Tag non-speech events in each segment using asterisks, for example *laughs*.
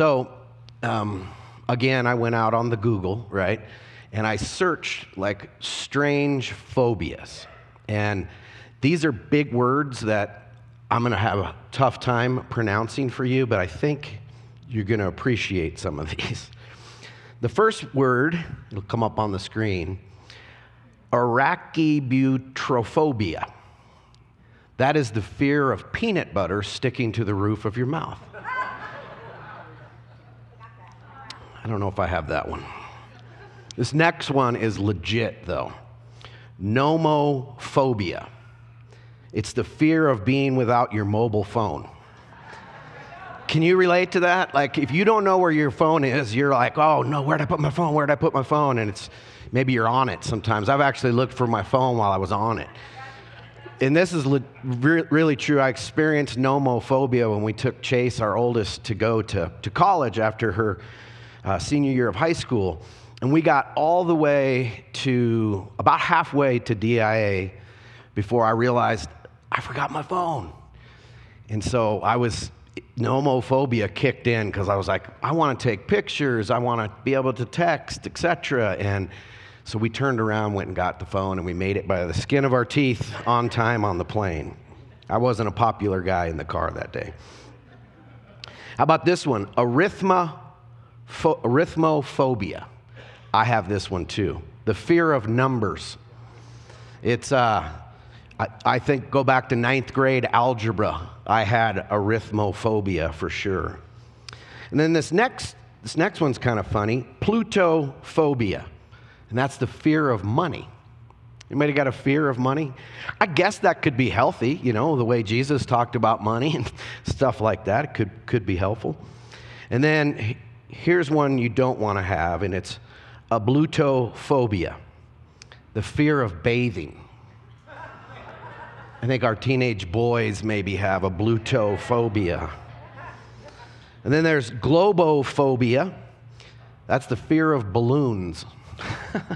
So, um, again, I went out on the Google, right? And I searched like strange phobias. And these are big words that I'm going to have a tough time pronouncing for you, but I think you're going to appreciate some of *laughs* these. The first word, it'll come up on the screen, arachibutyrophobia. That is the fear of peanut butter sticking to the roof of your mouth. I don't know if I have that one. This next one is legit, though nomophobia. It's the fear of being without your mobile phone. Can you relate to that? Like, if you don't know where your phone is, you're like, oh no, where'd I put my phone? Where'd I put my phone? And it's maybe you're on it sometimes. I've actually looked for my phone while I was on it. And this is le- re- really true. I experienced nomophobia when we took Chase, our oldest, to go to, to college after her uh, senior year of high school. And we got all the way to about halfway to DIA before I realized I forgot my phone. And so I was, nomophobia kicked in because I was like, I want to take pictures, I want to be able to text, etc. And so we turned around, went and got the phone, and we made it by the skin of our teeth on time on the plane. I wasn't a popular guy in the car that day. How about this one? Arithma Pho- arithmophobia. I have this one too. The fear of numbers. It's, uh, I, I think, go back to ninth grade algebra. I had arithmophobia for sure. And then this next, this next one's kind of funny plutophobia. And that's the fear of money. Anybody got a fear of money? I guess that could be healthy, you know, the way Jesus talked about money *laughs* and stuff like that. It could, could be helpful. And then here's one you don't want to have, and it's ablutophobia, the fear of bathing. I think our teenage boys maybe have ablutophobia. And then there's globophobia. That's the fear of balloons.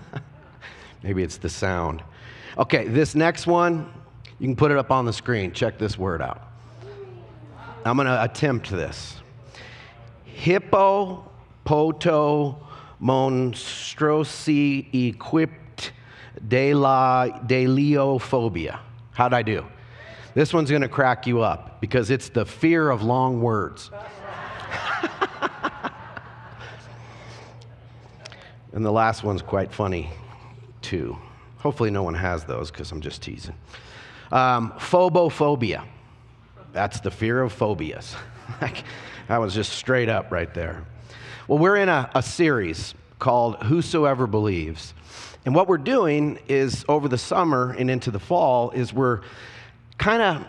*laughs* maybe it's the sound. Okay, this next one, you can put it up on the screen. Check this word out. I'm going to attempt this. Hippopoto monstrosi equipped de la deliophobia. How'd I do? This one's going to crack you up because it's the fear of long words. *laughs* and the last one's quite funny, too. Hopefully, no one has those because I'm just teasing. Um, phobophobia. That's the fear of phobias. *laughs* *laughs* That was just straight up right there. Well, we're in a, a series called Whosoever Believes. And what we're doing is over the summer and into the fall is we're kind of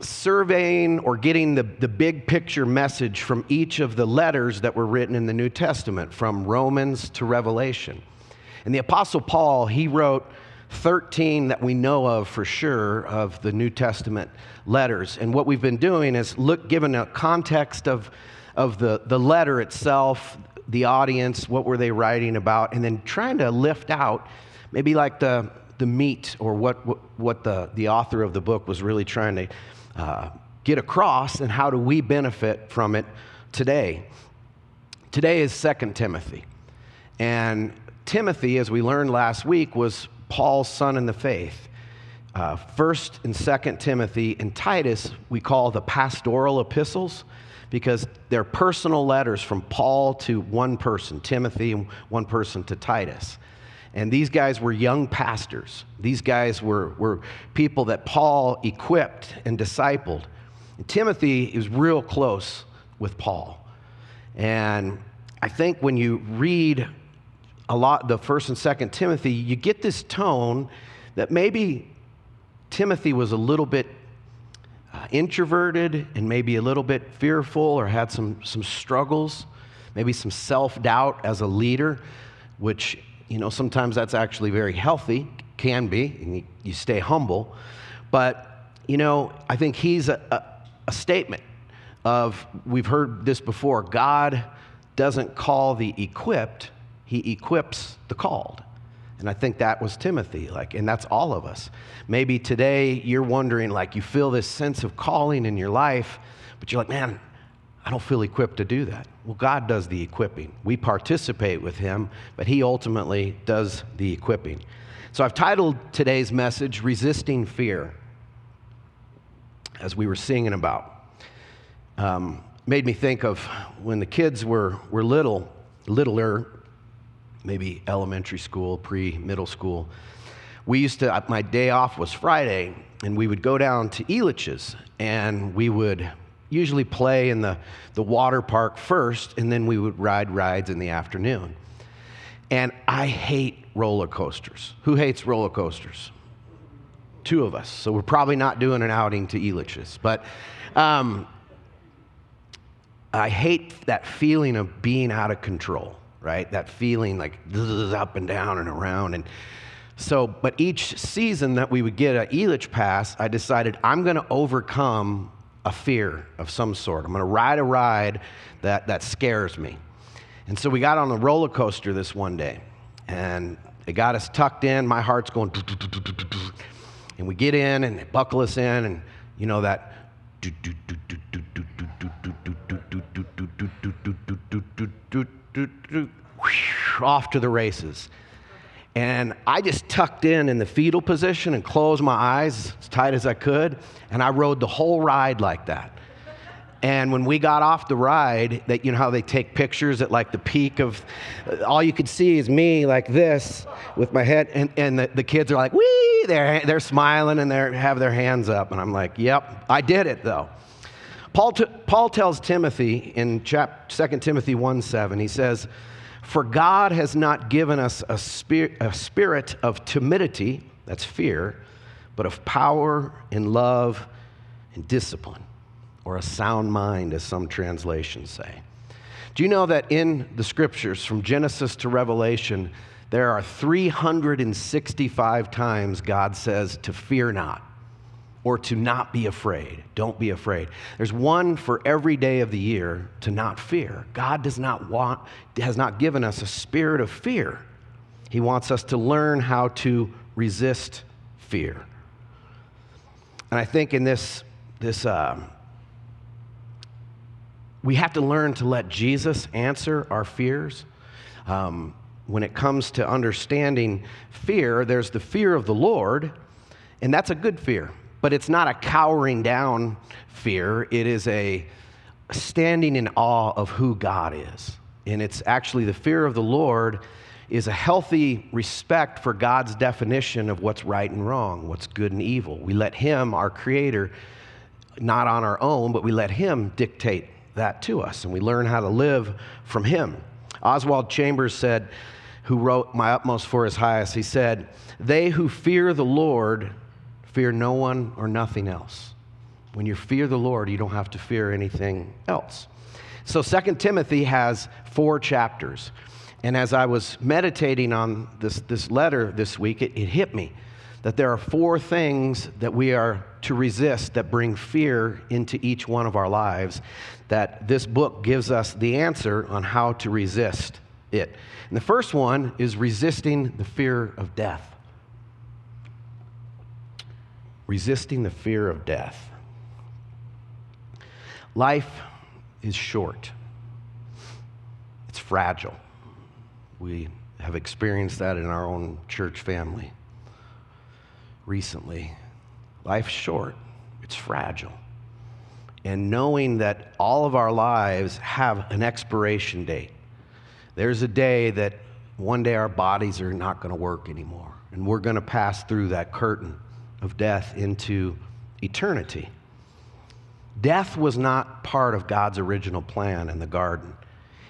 surveying or getting the, the big picture message from each of the letters that were written in the New Testament, from Romans to Revelation. And the Apostle Paul, he wrote 13 that we know of for sure of the New Testament letters. And what we've been doing is look, given a context of, of the, the letter itself, the audience, what were they writing about, and then trying to lift out maybe like the, the meat or what, what, what the, the author of the book was really trying to uh, get across and how do we benefit from it today. Today is Second Timothy. And Timothy, as we learned last week, was Paul's son in the faith. Uh, First and Second Timothy and Titus we call the pastoral epistles because they're personal letters from Paul to one person, Timothy, and one person to Titus. And these guys were young pastors. These guys were, were people that Paul equipped and discipled. And Timothy is real close with Paul. And I think when you read a lot the first and second Timothy, you get this tone that maybe Timothy was a little bit uh, introverted and maybe a little bit fearful or had some, some struggles, maybe some self doubt as a leader, which, you know, sometimes that's actually very healthy, can be, and you, you stay humble. But, you know, I think he's a, a, a statement of, we've heard this before, God doesn't call the equipped, he equips the called. And I think that was Timothy, like, and that's all of us. Maybe today you're wondering, like, you feel this sense of calling in your life, but you're like, man, I don't feel equipped to do that. Well, God does the equipping. We participate with Him, but He ultimately does the equipping. So I've titled today's message, Resisting Fear, as we were singing about. Um, made me think of when the kids were, were little, littler, maybe elementary school, pre middle school. We used to, my day off was Friday, and we would go down to Elitch's and we would usually play in the, the water park first, and then we would ride rides in the afternoon. And I hate roller coasters. Who hates roller coasters? Two of us. So we're probably not doing an outing to Elitch's. But um, I hate that feeling of being out of control, right? That feeling like up and down and around. And so, but each season that we would get an Elitch pass, I decided I'm going to overcome a fear of some sort. I'm going to ride a ride that, that scares me. And so we got on the roller coaster this one day, and it got us tucked in. My heart's going, and we get in and they buckle us in, and you know that off to the races. And I just tucked in in the fetal position and closed my eyes as tight as I could, and I rode the whole ride like that. And when we got off the ride, that you know how they take pictures at like the peak of, all you could see is me like this with my head, and, and the, the kids are like, wee, they're, they're smiling and they have their hands up. And I'm like, yep, I did it though. Paul, t- Paul tells Timothy in chap- 2 Timothy 1 7, he says, For God has not given us a, spir- a spirit of timidity, that's fear, but of power and love and discipline, or a sound mind, as some translations say. Do you know that in the scriptures, from Genesis to Revelation, there are 365 times God says to fear not or to not be afraid. Don't be afraid. There's one for every day of the year to not fear. God does not want, has not given us a spirit of fear. He wants us to learn how to resist fear. And I think in this, this uh, we have to learn to let Jesus answer our fears. Um, when it comes to understanding fear, there's the fear of the Lord, and that's a good fear but it's not a cowering down fear. It is a standing in awe of who God is. And it's actually the fear of the Lord is a healthy respect for God's definition of what's right and wrong, what's good and evil. We let Him, our Creator, not on our own, but we let Him dictate that to us, and we learn how to live from Him. Oswald Chambers said, who wrote My Utmost for His Highest, he said, They who fear the Lord Fear no one or nothing else. When you fear the Lord, you don't have to fear anything else. So, Second Timothy has four chapters. And as I was meditating on this, this letter this week, it, it hit me that there are four things that we are to resist that bring fear into each one of our lives, that this book gives us the answer on how to resist it. And the first one is resisting the fear of death resisting the fear of death. Life is short, it's fragile. We have experienced that in our own church family recently. Life's short, it's fragile. And knowing that all of our lives have an expiration date, there's a day that one day our bodies are not going to work anymore, and we're going to pass through that curtain of death into eternity. Death was not part of God's original plan in the garden.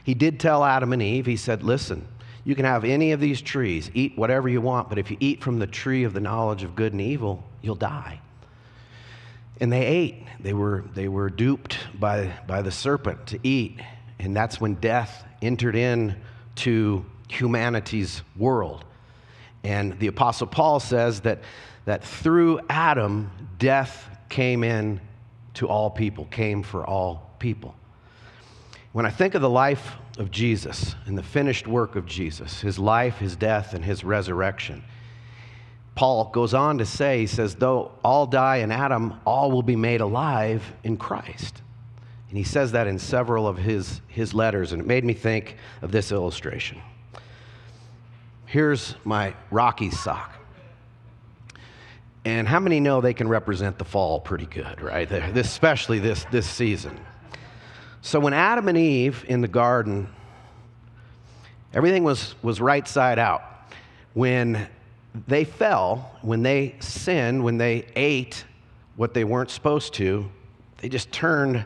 He did tell Adam and Eve, He said, Listen, you can have any of these trees, eat whatever you want, but if you eat from the tree of the knowledge of good and evil, you'll die. And they ate. They were, they were duped by, by the serpent to eat. And that's when death entered into humanity's world. And the Apostle Paul says that that through Adam, death came in to all people, came for all people. When I think of the life of Jesus and the finished work of Jesus, his life, his death, and his resurrection, Paul goes on to say, he says, though all die in Adam, all will be made alive in Christ. And he says that in several of his, his letters, and it made me think of this illustration. Here's my Rocky sock. And how many know they can represent the fall pretty good, right? Especially this, this season. So when Adam and Eve in the garden, everything was, was right side out. When they fell, when they sinned, when they ate what they weren't supposed to, they just turned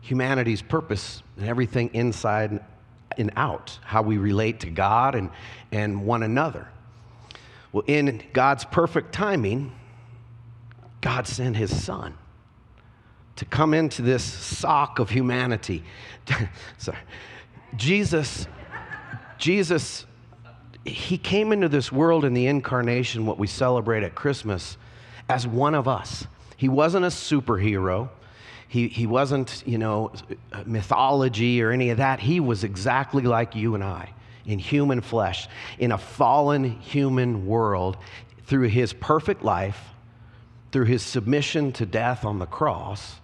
humanity's purpose and everything inside and out, how we relate to God and, and one another. Well, in God's perfect timing, God sent his son to come into this sock of humanity. *laughs* Sorry. Jesus, Jesus, he came into this world in the incarnation, what we celebrate at Christmas, as one of us. He wasn't a superhero. He, he wasn't, you know, mythology or any of that. He was exactly like you and I in human flesh, in a fallen human world, through his perfect life through his submission to death on the cross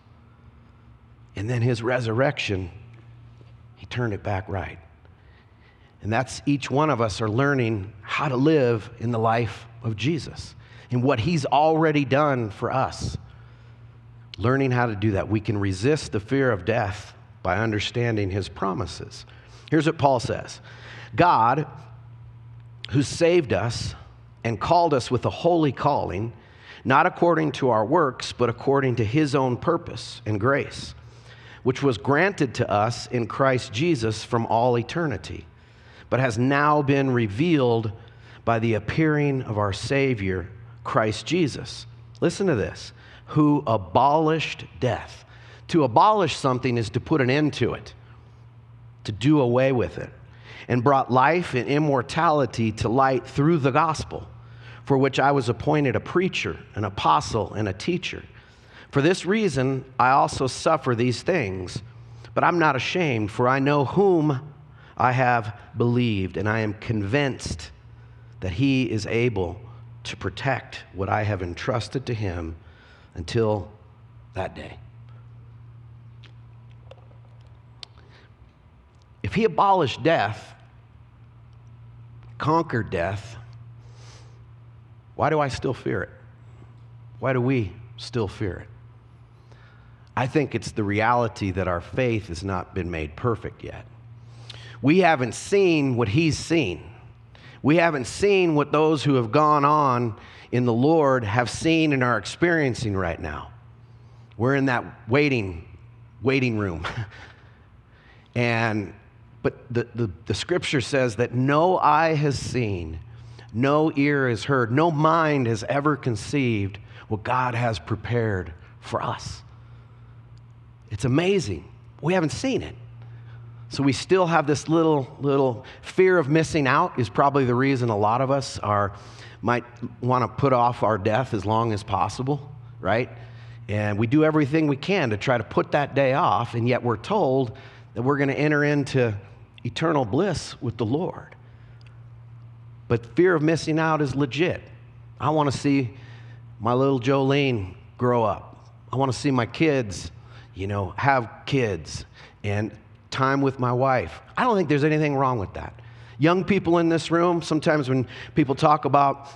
and then his resurrection, he turned it back right. And that's each one of us are learning how to live in the life of Jesus and what he's already done for us. Learning how to do that. We can resist the fear of death by understanding his promises. Here's what Paul says God, who saved us and called us with a holy calling, not according to our works, but according to his own purpose and grace, which was granted to us in Christ Jesus from all eternity, but has now been revealed by the appearing of our Savior, Christ Jesus. Listen to this who abolished death. To abolish something is to put an end to it, to do away with it, and brought life and immortality to light through the gospel for which I was appointed a preacher, an apostle, and a teacher. For this reason, I also suffer these things, but I'm not ashamed, for I know whom I have believed, and I am convinced that he is able to protect what I have entrusted to him until that day. If he abolished death, conquered death, why do I still fear it? Why do we still fear it? I think it's the reality that our faith has not been made perfect yet. We haven't seen what He's seen. We haven't seen what those who have gone on in the Lord have seen and are experiencing right now. We're in that waiting, waiting room. *laughs* and but the, the, the scripture says that no eye has seen, no ear has heard, no mind has ever conceived what God has prepared for us. It's amazing. We haven't seen it. So we still have this little little fear of missing out is probably the reason a lot of us are might want to put off our death as long as possible, right? And we do everything we can to try to put that day off, and yet we're told that we're going to enter into eternal bliss with the Lord. But fear of missing out is legit. I want to see my little Jolene grow up. I want to see my kids, you know, have kids and time with my wife. I don't think there's anything wrong with that. Young people in this room, sometimes when people talk about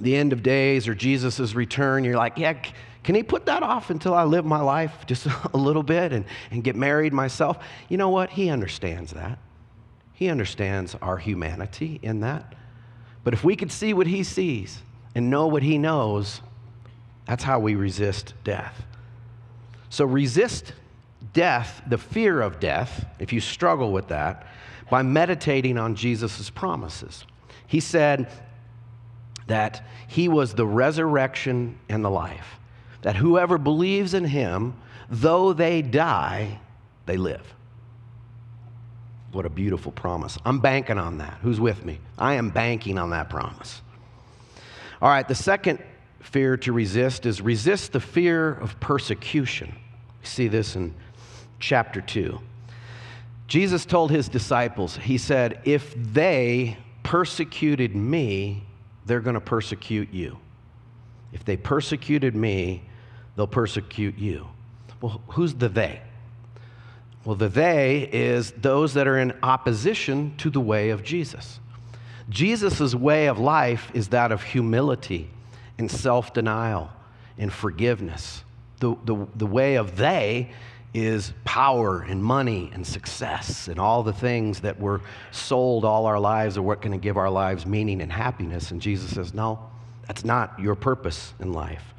the end of days or Jesus' return, you're like, yeah, can he put that off until I live my life just *laughs* a little bit and, and get married myself? You know what? He understands that. He understands our humanity in that. But if we could see what he sees and know what he knows, that's how we resist death. So resist death, the fear of death, if you struggle with that, by meditating on Jesus' promises. He said that he was the resurrection and the life, that whoever believes in him, though they die, they live. What a beautiful promise. I'm banking on that. Who's with me? I am banking on that promise. All right, the second fear to resist is resist the fear of persecution. We see this in chapter 2. Jesus told his disciples, He said, If they persecuted me, they're going to persecute you. If they persecuted me, they'll persecute you. Well, who's the they? Well, the they is those that are in opposition to the way of Jesus. Jesus' way of life is that of humility and self denial and forgiveness. The, the, the way of they is power and money and success and all the things that we're sold all our lives are what going to give our lives meaning and happiness. And Jesus says, No, that's not your purpose in life.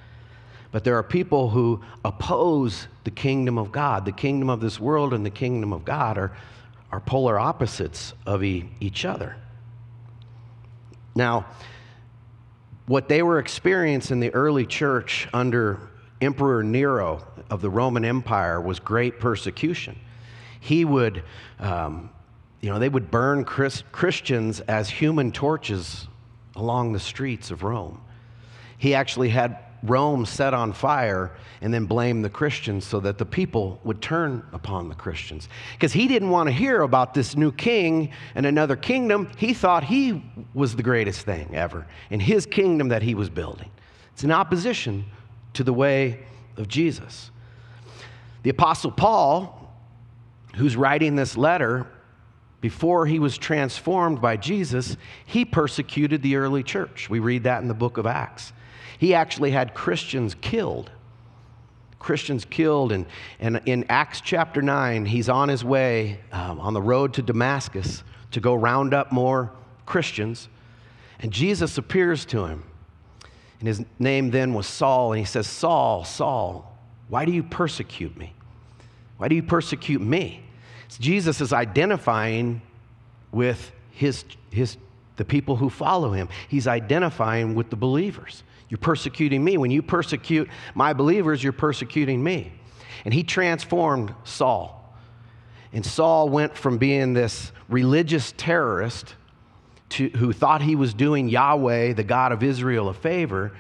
But there are people who oppose the kingdom of God. The kingdom of this world and the kingdom of God are, are polar opposites of e- each other. Now, what they were experiencing in the early church under Emperor Nero of the Roman Empire was great persecution. He would, um, you know, they would burn Chris- Christians as human torches along the streets of Rome. He actually had Rome set on fire and then blame the Christians so that the people would turn upon the Christians. Because he didn't want to hear about this new king and another kingdom. He thought he was the greatest thing ever in his kingdom that he was building. It's in opposition to the way of Jesus. The Apostle Paul, who's writing this letter, before he was transformed by Jesus, he persecuted the early church. We read that in the book of Acts. He actually had Christians killed. Christians killed. And, and in Acts chapter 9, he's on his way um, on the road to Damascus to go round up more Christians. And Jesus appears to him. And his name then was Saul. And he says, Saul, Saul, why do you persecute me? Why do you persecute me? So Jesus is identifying with his, his, the people who follow him. He's identifying with the believers. You're persecuting me. When you persecute my believers, you're persecuting me. And he transformed Saul. And Saul went from being this religious terrorist to, who thought he was doing Yahweh, the God of Israel, a favor,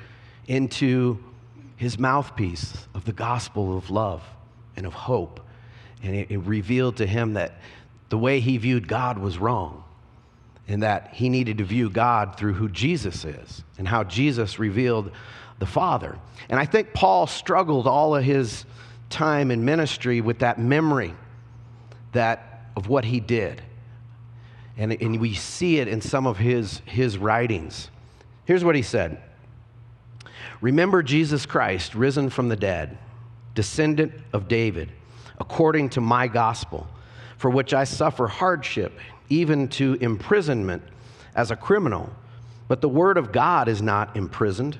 into his mouthpiece of the gospel of love and of hope. And it, it revealed to him that the way he viewed God was wrong and that he needed to view God through who Jesus is and how Jesus revealed the Father. And I think Paul struggled all of his time in ministry with that memory that of what he did. And, and we see it in some of his, his writings. Here's what he said Remember Jesus Christ, risen from the dead, descendant of David, according to my gospel, for which I suffer hardship even to imprisonment as a criminal. But the word of God is not imprisoned.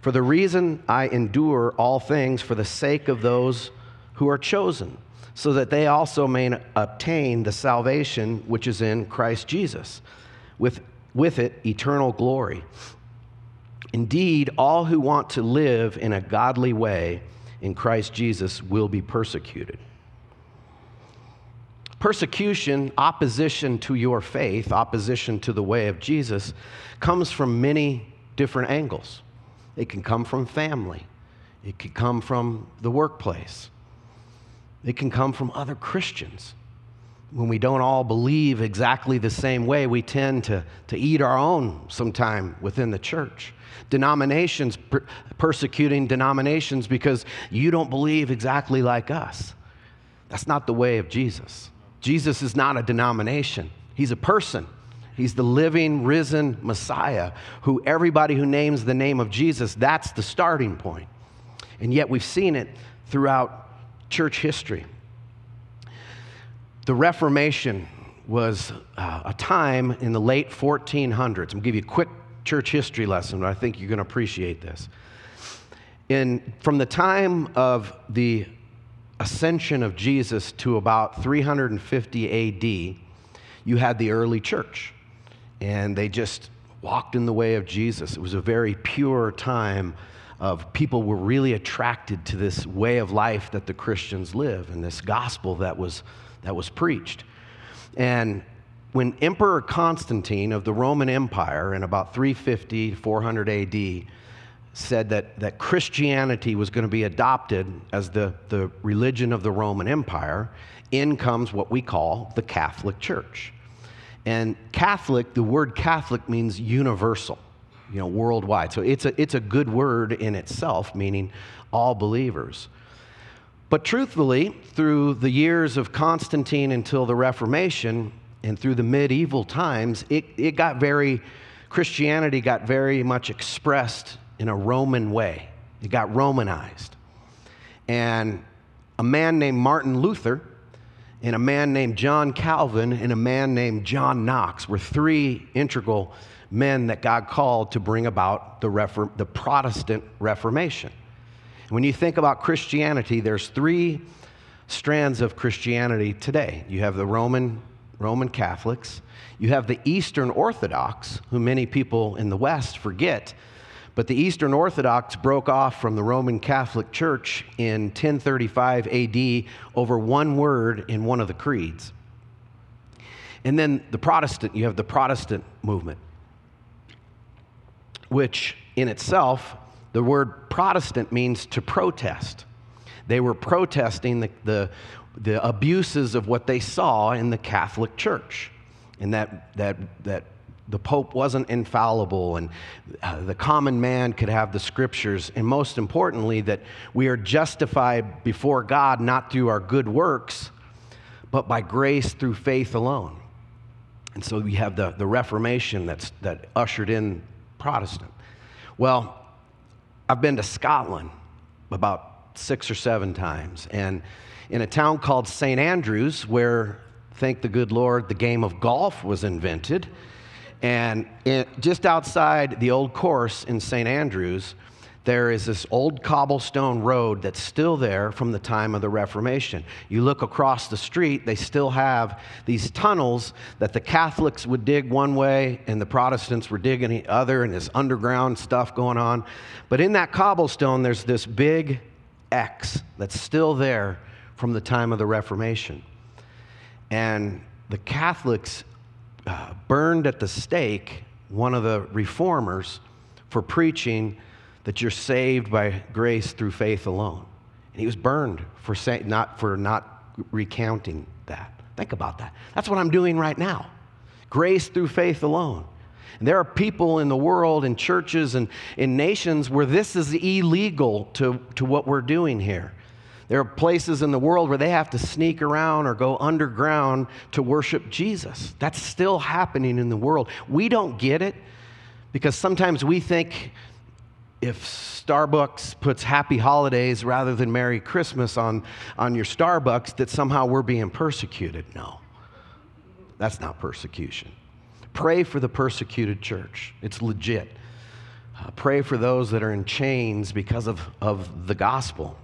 For the reason I endure all things for the sake of those who are chosen, so that they also may obtain the salvation which is in Christ Jesus, with, with it eternal glory. Indeed, all who want to live in a godly way in Christ Jesus will be persecuted. Persecution, opposition to your faith, opposition to the way of Jesus, comes from many different angles. It can come from family, it can come from the workplace, it can come from other Christians. When we don't all believe exactly the same way, we tend to, to eat our own sometime within the church. Denominations per- persecuting denominations because you don't believe exactly like us. That's not the way of Jesus. Jesus is not a denomination, he's a person. He's the living, risen Messiah who everybody who names the name of Jesus, that's the starting point. And yet we've seen it throughout church history. The Reformation was uh, a time in the late 1400s. I'm going to give you a quick church history lesson, but I think you're going to appreciate this. In, from the time of the ascension of Jesus to about 350 AD, you had the early church. And they just walked in the way of Jesus. It was a very pure time of people were really attracted to this way of life that the Christians live and this gospel that was, that was preached. And when Emperor Constantine of the Roman Empire in about 350, 400 AD said that, that Christianity was going to be adopted as the, the religion of the Roman Empire, in comes what we call the Catholic Church. And Catholic, the word Catholic means universal, you know, worldwide. So it's a, it's a good word in itself, meaning all believers. But truthfully, through the years of Constantine until the Reformation and through the medieval times, it, it got very, Christianity got very much expressed in a Roman way. It got Romanized. And a man named Martin Luther and a man named John Calvin and a man named John Knox were three integral men that God called to bring about the, Refor- the Protestant Reformation. When you think about Christianity, there's three strands of Christianity today. You have the Roman Roman Catholics, you have the Eastern Orthodox, who many people in the West forget, but the Eastern Orthodox broke off from the Roman Catholic Church in 1035 AD over one word in one of the creeds. And then the Protestant, you have the Protestant movement, which in itself, the word Protestant means to protest. They were protesting the, the, the abuses of what they saw in the Catholic Church, and that, that, that the Pope wasn't infallible, and uh, the common man could have the scriptures, and most importantly, that we are justified before God not through our good works, but by grace through faith alone. And so we have the, the Reformation that's, that ushered in Protestant. Well, I've been to Scotland about six or seven times, and in a town called St. Andrews, where, thank the good Lord, the game of golf was invented. And just outside the old course in St. Andrews, there is this old cobblestone road that's still there from the time of the Reformation. You look across the street, they still have these tunnels that the Catholics would dig one way and the Protestants were digging the other, and this underground stuff going on. But in that cobblestone, there's this big X that's still there from the time of the Reformation. And the Catholics uh, burned at the stake one of the reformers for preaching that you're saved by grace through faith alone. And he was burned for, say, not, for not recounting that. Think about that. That's what I'm doing right now. Grace through faith alone. And there are people in the world, in churches, and in nations where this is illegal to, to what we're doing here. There are places in the world where they have to sneak around or go underground to worship Jesus. That's still happening in the world. We don't get it because sometimes we think if Starbucks puts happy holidays rather than Merry Christmas on, on your Starbucks, that somehow we're being persecuted. No, that's not persecution. Pray for the persecuted church, it's legit. Uh, pray for those that are in chains because of, of the gospel.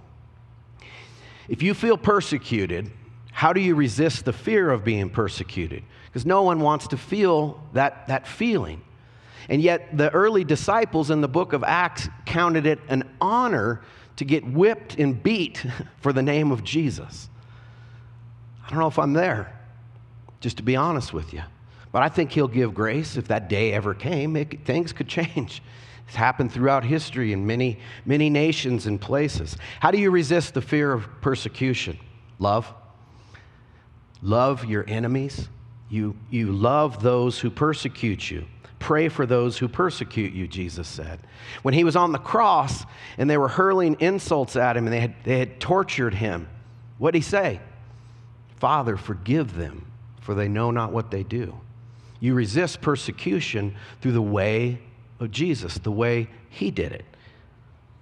If you feel persecuted, how do you resist the fear of being persecuted? Because no one wants to feel that, that feeling. And yet, the early disciples in the book of Acts counted it an honor to get whipped and beat *laughs* for the name of Jesus. I don't know if I'm there, just to be honest with you. But I think He'll give grace if that day ever came. It, things could change. It's happened throughout history in many, many nations and places. How do you resist the fear of persecution? Love. Love your enemies. You, you love those who persecute you. Pray for those who persecute you, Jesus said. When he was on the cross and they were hurling insults at him and they had, they had tortured him, what did he say? Father, forgive them, for they know not what they do. You resist persecution through the way of Jesus, the way he did it.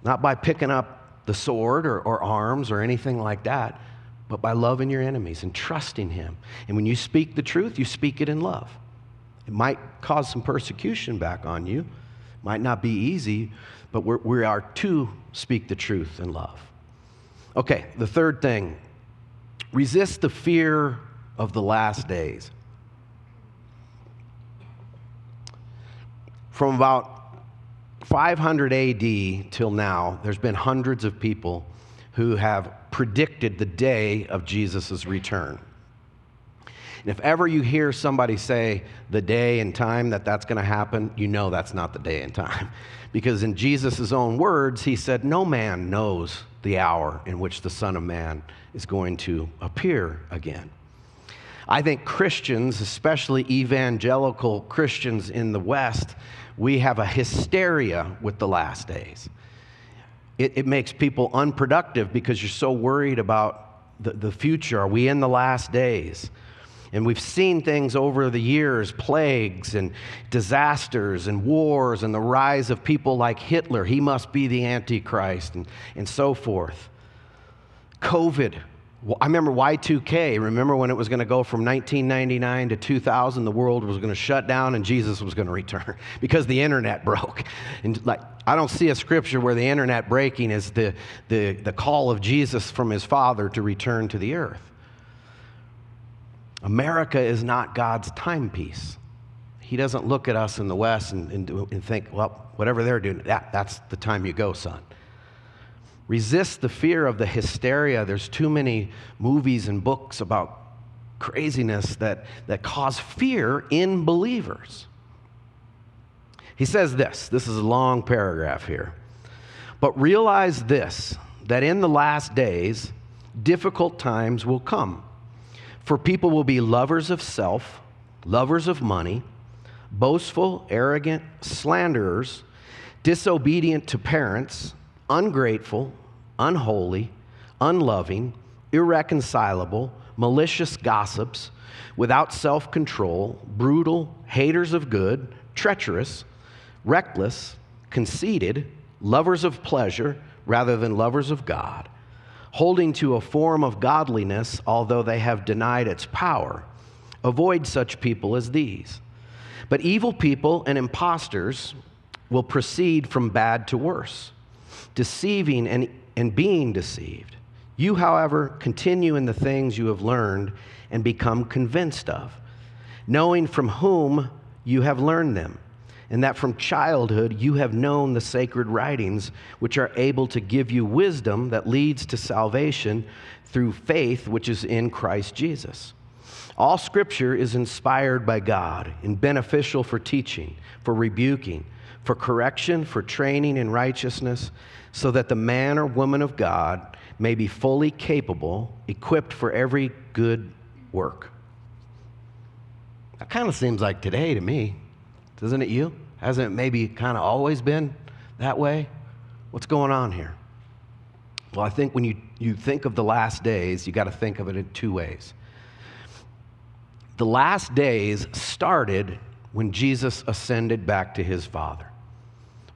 Not by picking up the sword or, or arms or anything like that, but by loving your enemies and trusting him. And when you speak the truth, you speak it in love. It might cause some persecution back on you, might not be easy, but we're, we are to speak the truth in love. Okay, the third thing resist the fear of the last days. From about 500 AD till now, there's been hundreds of people who have predicted the day of Jesus' return. And if ever you hear somebody say the day and time that that's going to happen, you know that's not the day and time. *laughs* Because in Jesus' own words, he said, No man knows the hour in which the Son of Man is going to appear again. I think Christians, especially evangelical Christians in the West, we have a hysteria with the last days. It, it makes people unproductive because you're so worried about the, the future. Are we in the last days? And we've seen things over the years plagues and disasters and wars and the rise of people like Hitler. He must be the Antichrist and, and so forth. COVID. I remember Y2K. Remember when it was going to go from 1999 to 2000, the world was going to shut down and Jesus was going to return *laughs* because the internet broke. And like, I don't see a scripture where the internet breaking is the, the, the call of Jesus from his Father to return to the earth. America is not God's timepiece. He doesn't look at us in the West and, and, and think, well, whatever they're doing, that, that's the time you go, son. Resist the fear of the hysteria. There's too many movies and books about craziness that, that cause fear in believers. He says this this is a long paragraph here. But realize this that in the last days, difficult times will come. For people will be lovers of self, lovers of money, boastful, arrogant, slanderers, disobedient to parents, ungrateful, unholy, unloving, irreconcilable, malicious gossips, without self control, brutal, haters of good, treacherous, reckless, conceited, lovers of pleasure rather than lovers of God holding to a form of godliness, although they have denied its power. Avoid such people as these. But evil people and impostors will proceed from bad to worse, deceiving and, and being deceived. You, however, continue in the things you have learned and become convinced of, knowing from whom you have learned them and that from childhood you have known the sacred writings, which are able to give you wisdom that leads to salvation through faith which is in Christ Jesus. All scripture is inspired by God and beneficial for teaching, for rebuking, for correction, for training in righteousness, so that the man or woman of God may be fully capable, equipped for every good work. That kind of seems like today to me. Doesn't it you? Hasn't it maybe kind of always been that way? What's going on here? Well, I think when you, you think of the last days, you got to think of it in two ways. The last days started when Jesus ascended back to his Father.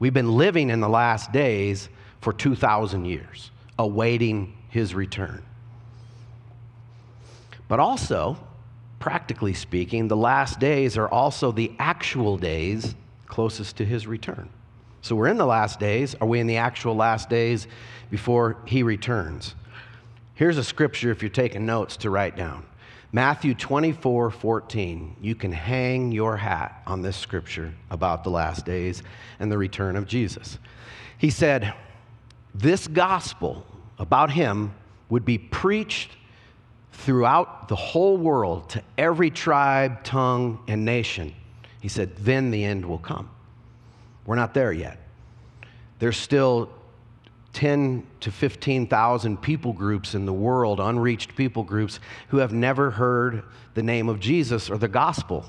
We've been living in the last days for 2,000 years, awaiting his return. But also, practically speaking, the last days are also the actual days closest to his return. So we're in the last days. Are we in the actual last days before he returns? Here's a scripture if you're taking notes to write down Matthew 24 14. You can hang your hat on this scripture about the last days and the return of Jesus. He said, This gospel about him would be preached throughout the whole world to every tribe, tongue, and nation. He said, then the end will come. We're not there yet. There's still 10 to 15,000 people groups in the world, unreached people groups, who have never heard the name of Jesus or the gospel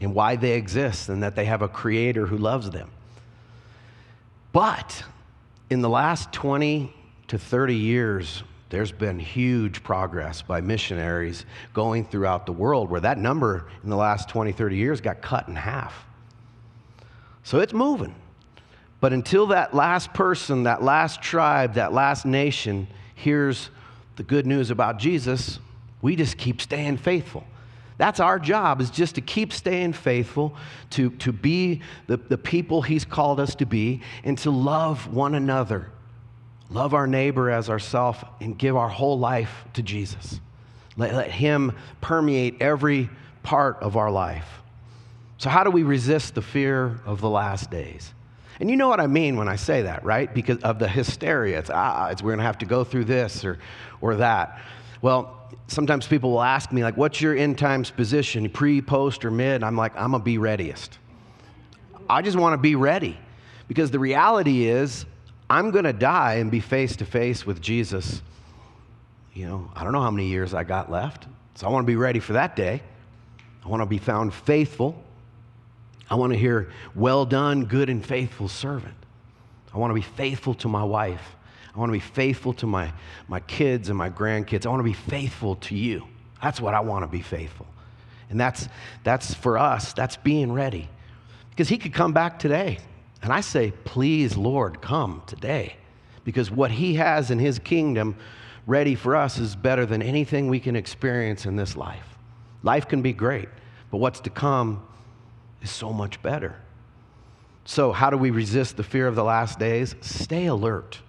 and why they exist and that they have a creator who loves them. But in the last 20 to 30 years, there's been huge progress by missionaries going throughout the world where that number in the last 20, 30 years got cut in half. So it's moving. But until that last person, that last tribe, that last nation hears the good news about Jesus, we just keep staying faithful. That's our job, is just to keep staying faithful, to, to be the, the people He's called us to be, and to love one another love our neighbor as ourself, and give our whole life to Jesus. Let, let Him permeate every part of our life. So, how do we resist the fear of the last days? And you know what I mean when I say that, right? Because of the hysteria. It's, ah, it's, we're going to have to go through this or, or that. Well, sometimes people will ask me, like, what's your end times position, pre, post, or mid? I'm like, I'm to be readiest. I just want to be ready. Because the reality is, I'm going to die and be face to face with Jesus. You know, I don't know how many years I got left, so I want to be ready for that day. I want to be found faithful. I want to hear, well done, good and faithful servant. I want to be faithful to my wife I want to be faithful to my, my kids and my grandkids. I want to be faithful to you. That's what I want to be faithful. And that's, that's for us, that's being ready. Because he could come back today. And I say, please, Lord, come today. Because what he has in his kingdom ready for us is better than anything we can experience in this life. Life can be great, but what's to come is so much better. So, how do we resist the fear of the last days? Stay alert.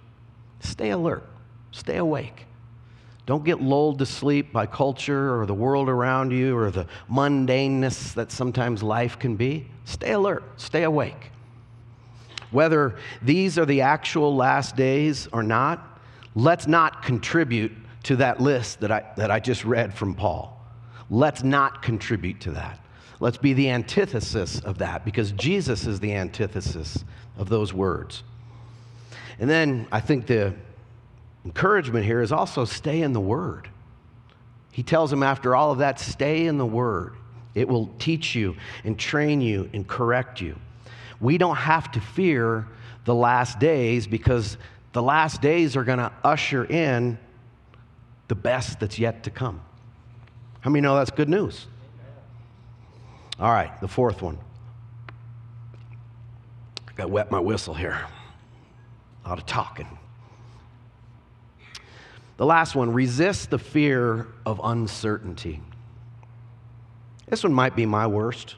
Stay alert. Stay awake. Don't get lulled to sleep by culture or the world around you or the mundaneness that sometimes life can be. Stay alert. Stay awake. Whether these are the actual last days or not, let's not contribute to that list that I, that I just read from Paul. Let's not contribute to that. Let's be the antithesis of that because Jesus is the antithesis of those words. And then I think the encouragement here is also stay in the Word. He tells him after all of that, stay in the Word. It will teach you and train you and correct you. We don't have to fear the last days because the last days are going to usher in the best that's yet to come. How many know that's good news? All right, the fourth one. I got wet my whistle here. A lot of talking. The last one resist the fear of uncertainty. This one might be my worst,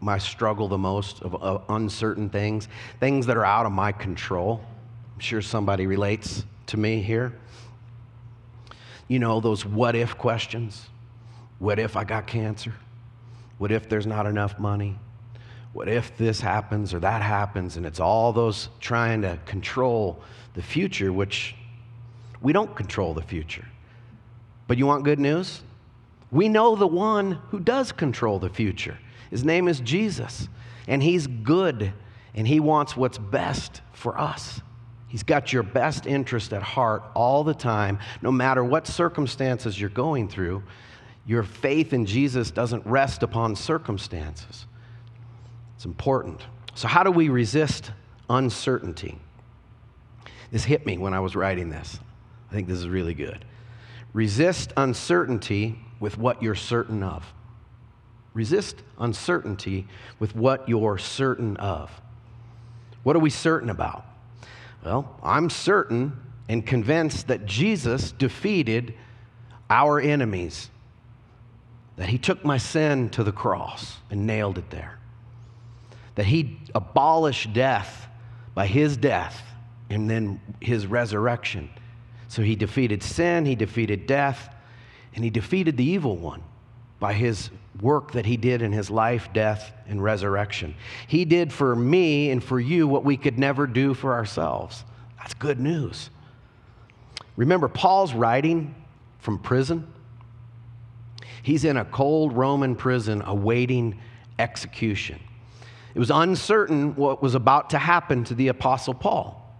my struggle the most of, of uncertain things, things that are out of my control. I'm sure somebody relates to me here. You know, those what if questions. What if I got cancer? What if there's not enough money? What if this happens or that happens? And it's all those trying to control the future, which we don't control the future. But you want good news? We know the one who does control the future. His name is Jesus, and he's good, and he wants what's best for us. He's got your best interest at heart all the time, no matter what circumstances you're going through. Your faith in Jesus doesn't rest upon circumstances. It's important. So, how do we resist uncertainty? This hit me when I was writing this. I think this is really good. Resist uncertainty with what you're certain of. Resist uncertainty with what you're certain of. What are we certain about? Well, I'm certain and convinced that Jesus defeated our enemies that he took my sin to the cross and nailed it there. That he abolished death by his death and then his resurrection. So he defeated sin, he defeated death, and he defeated the evil one by his work that he did in his life, death, and resurrection. He did for me and for you what we could never do for ourselves. That's good news. Remember, Paul's writing from prison. He's in a cold Roman prison awaiting execution. It was uncertain what was about to happen to the Apostle Paul.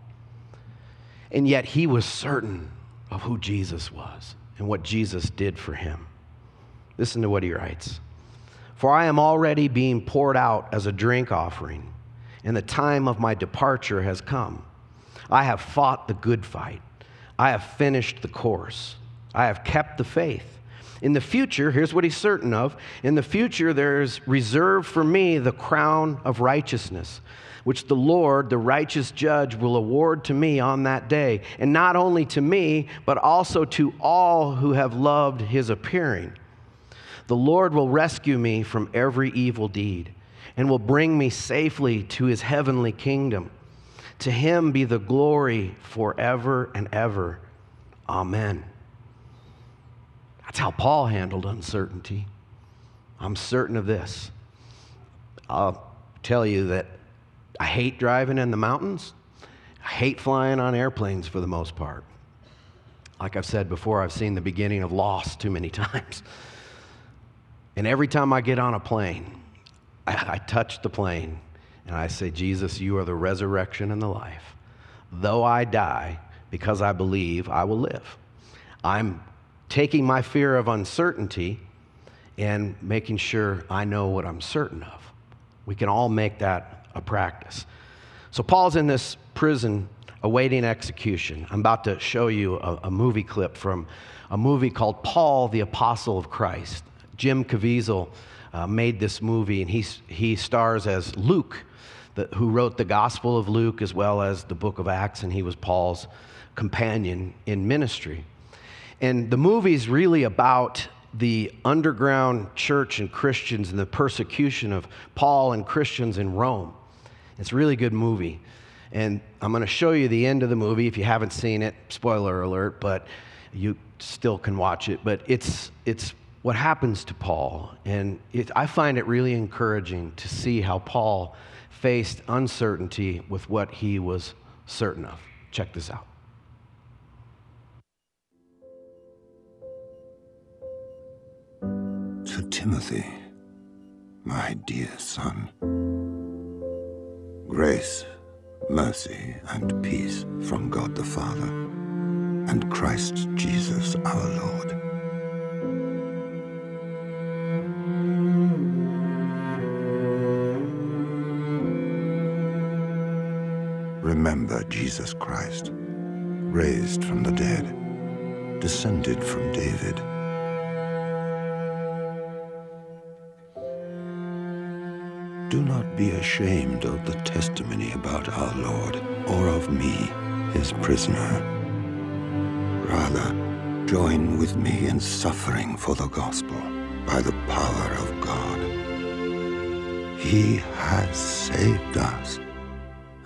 And yet he was certain of who Jesus was and what Jesus did for him. Listen to what he writes For I am already being poured out as a drink offering, and the time of my departure has come. I have fought the good fight, I have finished the course, I have kept the faith. In the future, here's what he's certain of in the future, there's reserved for me the crown of righteousness, which the Lord, the righteous judge, will award to me on that day. And not only to me, but also to all who have loved his appearing. The Lord will rescue me from every evil deed and will bring me safely to his heavenly kingdom. To him be the glory forever and ever. Amen. That's how Paul handled uncertainty. I'm certain of this. I'll tell you that I hate driving in the mountains. I hate flying on airplanes for the most part. Like I've said before, I've seen the beginning of Lost too many *laughs* times. And every time I get on a plane, I, I touch the plane and I say, Jesus, you are the resurrection and the life. Though I die, because I believe, I will live. I'm taking my fear of uncertainty and making sure I know what I'm certain of. We can all make that a practice. So Paul's in this prison awaiting execution. I'm about to show you a, a movie clip from a movie called Paul, the Apostle of Christ. Jim Caviezel uh, made this movie, and he, he stars as Luke, the, who wrote the Gospel of Luke as well as the book of Acts, and he was Paul's companion in ministry. And the movie is really about the underground church and Christians and the persecution of Paul and Christians in Rome. It's a really good movie. And I'm going to show you the end of the movie if you haven't seen it. Spoiler alert, but you still can watch it. But it's, it's what happens to Paul. And it, I find it really encouraging to see how Paul faced uncertainty with what he was certain of. Check this out. To Timothy, my dear son, grace, mercy, and peace from God the Father and Christ Jesus our Lord. Remember Jesus Christ, raised from the dead, descended from David Do not be ashamed of the testimony about our Lord or of me, his prisoner. Rather, join with me in suffering for the gospel by the power of God. He has saved us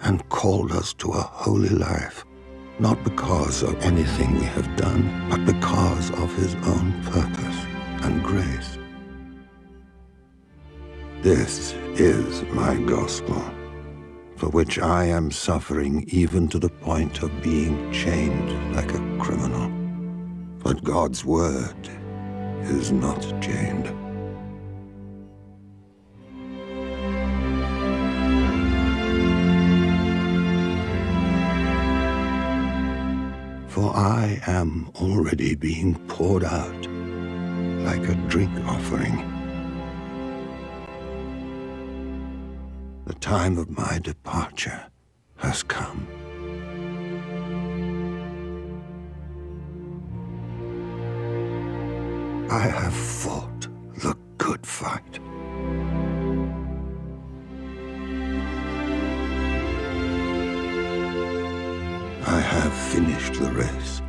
and called us to a holy life, not because of anything we have done, but because of his own purpose and grace. This is my gospel, for which I am suffering even to the point of being chained like a criminal. But God's word is not chained. For I am already being poured out like a drink offering The time of my departure has come. I have fought the good fight. I have finished the race.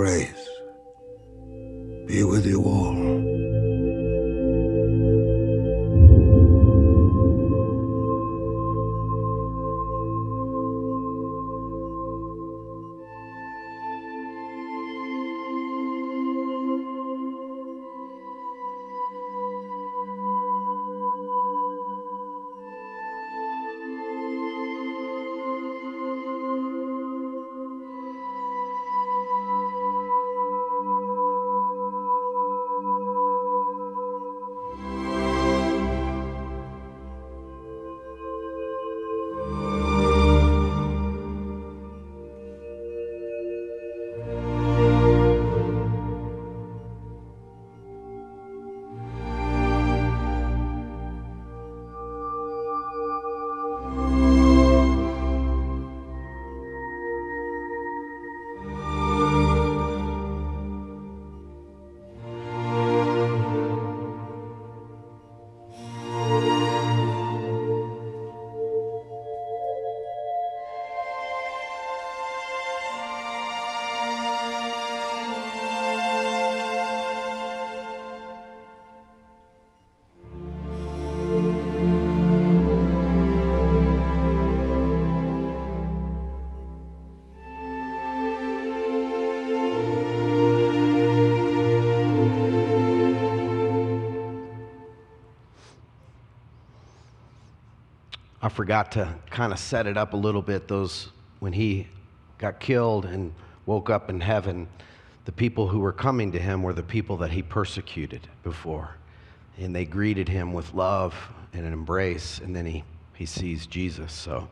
Grace be with you all. Forgot to kind of set it up a little bit. Those, when he got killed and woke up in heaven, the people who were coming to him were the people that he persecuted before. And they greeted him with love and an embrace, and then he, he sees Jesus. So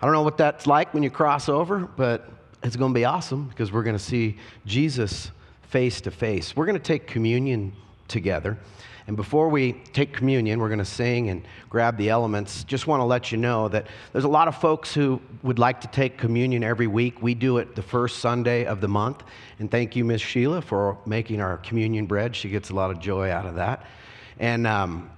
I don't know what that's like when you cross over, but it's going to be awesome because we're going to see Jesus face to face. We're going to take communion together. And before we take communion, we're going to sing and grab the elements. Just want to let you know that there's a lot of folks who would like to take communion every week. We do it the first Sunday of the month. And thank you, Miss Sheila, for making our communion bread. She gets a lot of joy out of that. And, um,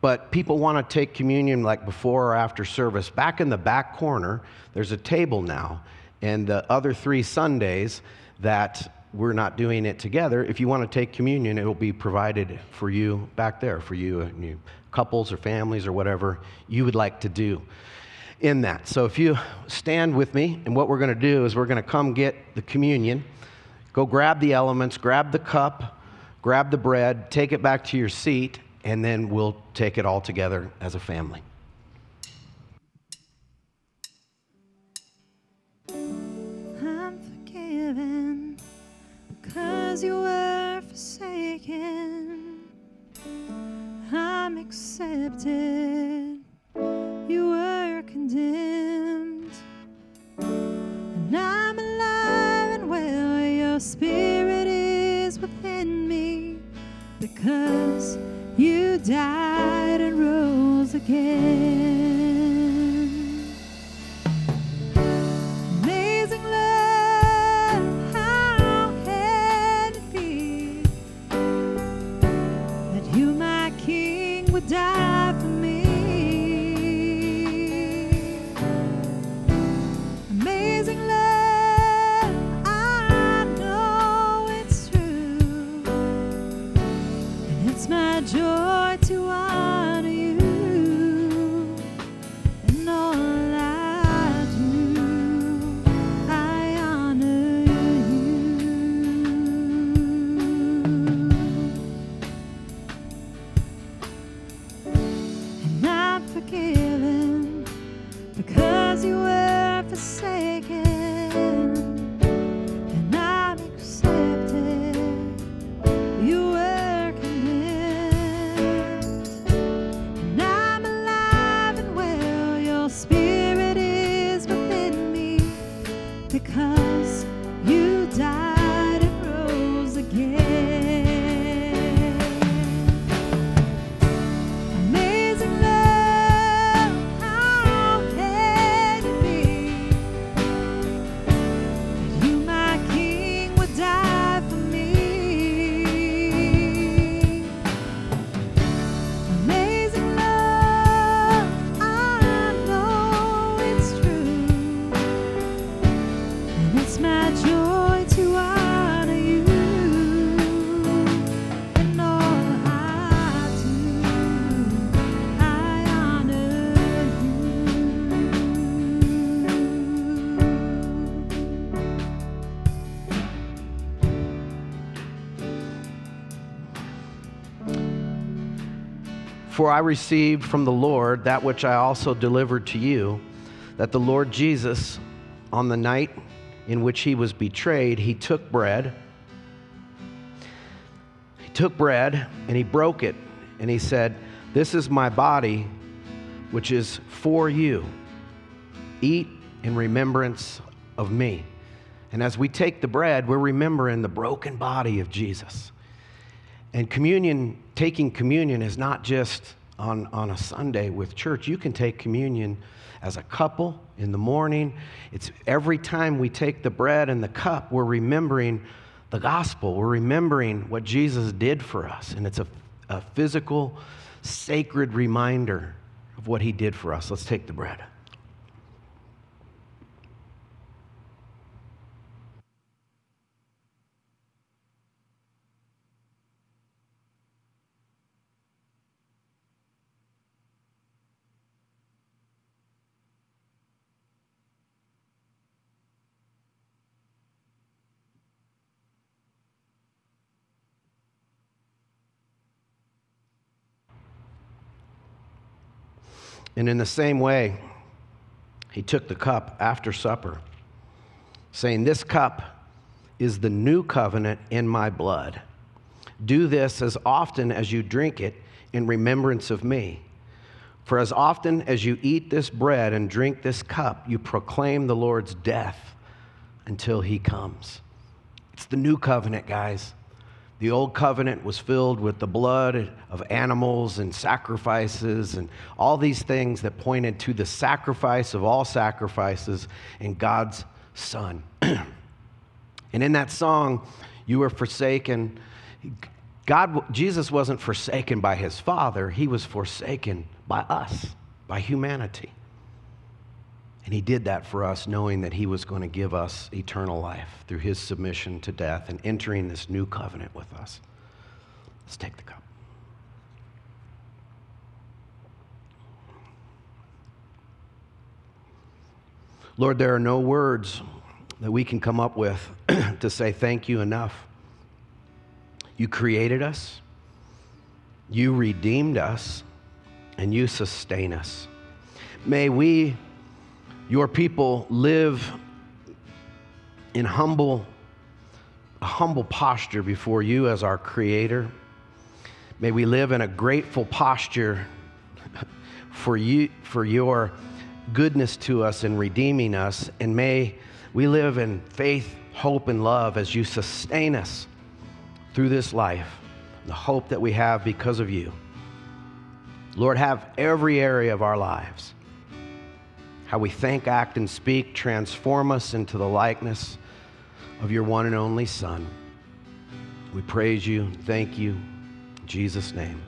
but people want to take communion like before or after service. Back in the back corner, there's a table now. And the other three Sundays that we're not doing it together, if you want to take communion, it will be provided for you back there, for you and you, couples or families or whatever you would like to do in that. So if you stand with me, and what we're going to do is we're going to come get the communion, go grab the elements, grab the cup, grab the bread, take it back to your seat, and then we'll take it all together as a family. Accepted, you were condemned. And I'm alive and well, your spirit is within me because you died and rose again. For I received from the Lord that which I also delivered to you, that the Lord Jesus, on the night in which he was betrayed, he took bread. He took bread and he broke it, and he said, This is my body, which is for you. Eat in remembrance of me. And as we take the bread, we're remembering the broken body of Jesus. And communion, taking communion is not just on, on a Sunday with church. You can take communion as a couple in the morning. It's every time we take the bread and the cup, we're remembering the gospel. We're remembering what Jesus did for us. And it's a, a physical, sacred reminder of what he did for us. Let's take the bread. And in the same way, he took the cup after supper, saying, This cup is the new covenant in my blood. Do this as often as you drink it in remembrance of me. For as often as you eat this bread and drink this cup, you proclaim the Lord's death until he comes. It's the new covenant, guys. The old covenant was filled with the blood of animals and sacrifices and all these things that pointed to the sacrifice of all sacrifices in God's Son. *clears throat* and in that song, you were forsaken. God, Jesus wasn't forsaken by his Father, he was forsaken by us, by humanity. And he did that for us, knowing that he was going to give us eternal life through his submission to death and entering this new covenant with us. Let's take the cup. Lord, there are no words that we can come up with *clears throat* to say thank you enough. You created us, you redeemed us, and you sustain us. May we your people live in humble, a humble posture before you as our creator. May we live in a grateful posture *laughs* for you for your goodness to us and redeeming us. And may we live in faith, hope, and love as you sustain us through this life, the hope that we have because of you. Lord, have every area of our lives how we think, act, and speak transform us into the likeness of your one and only Son. We praise you. Thank you. In Jesus' name.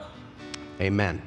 Amen.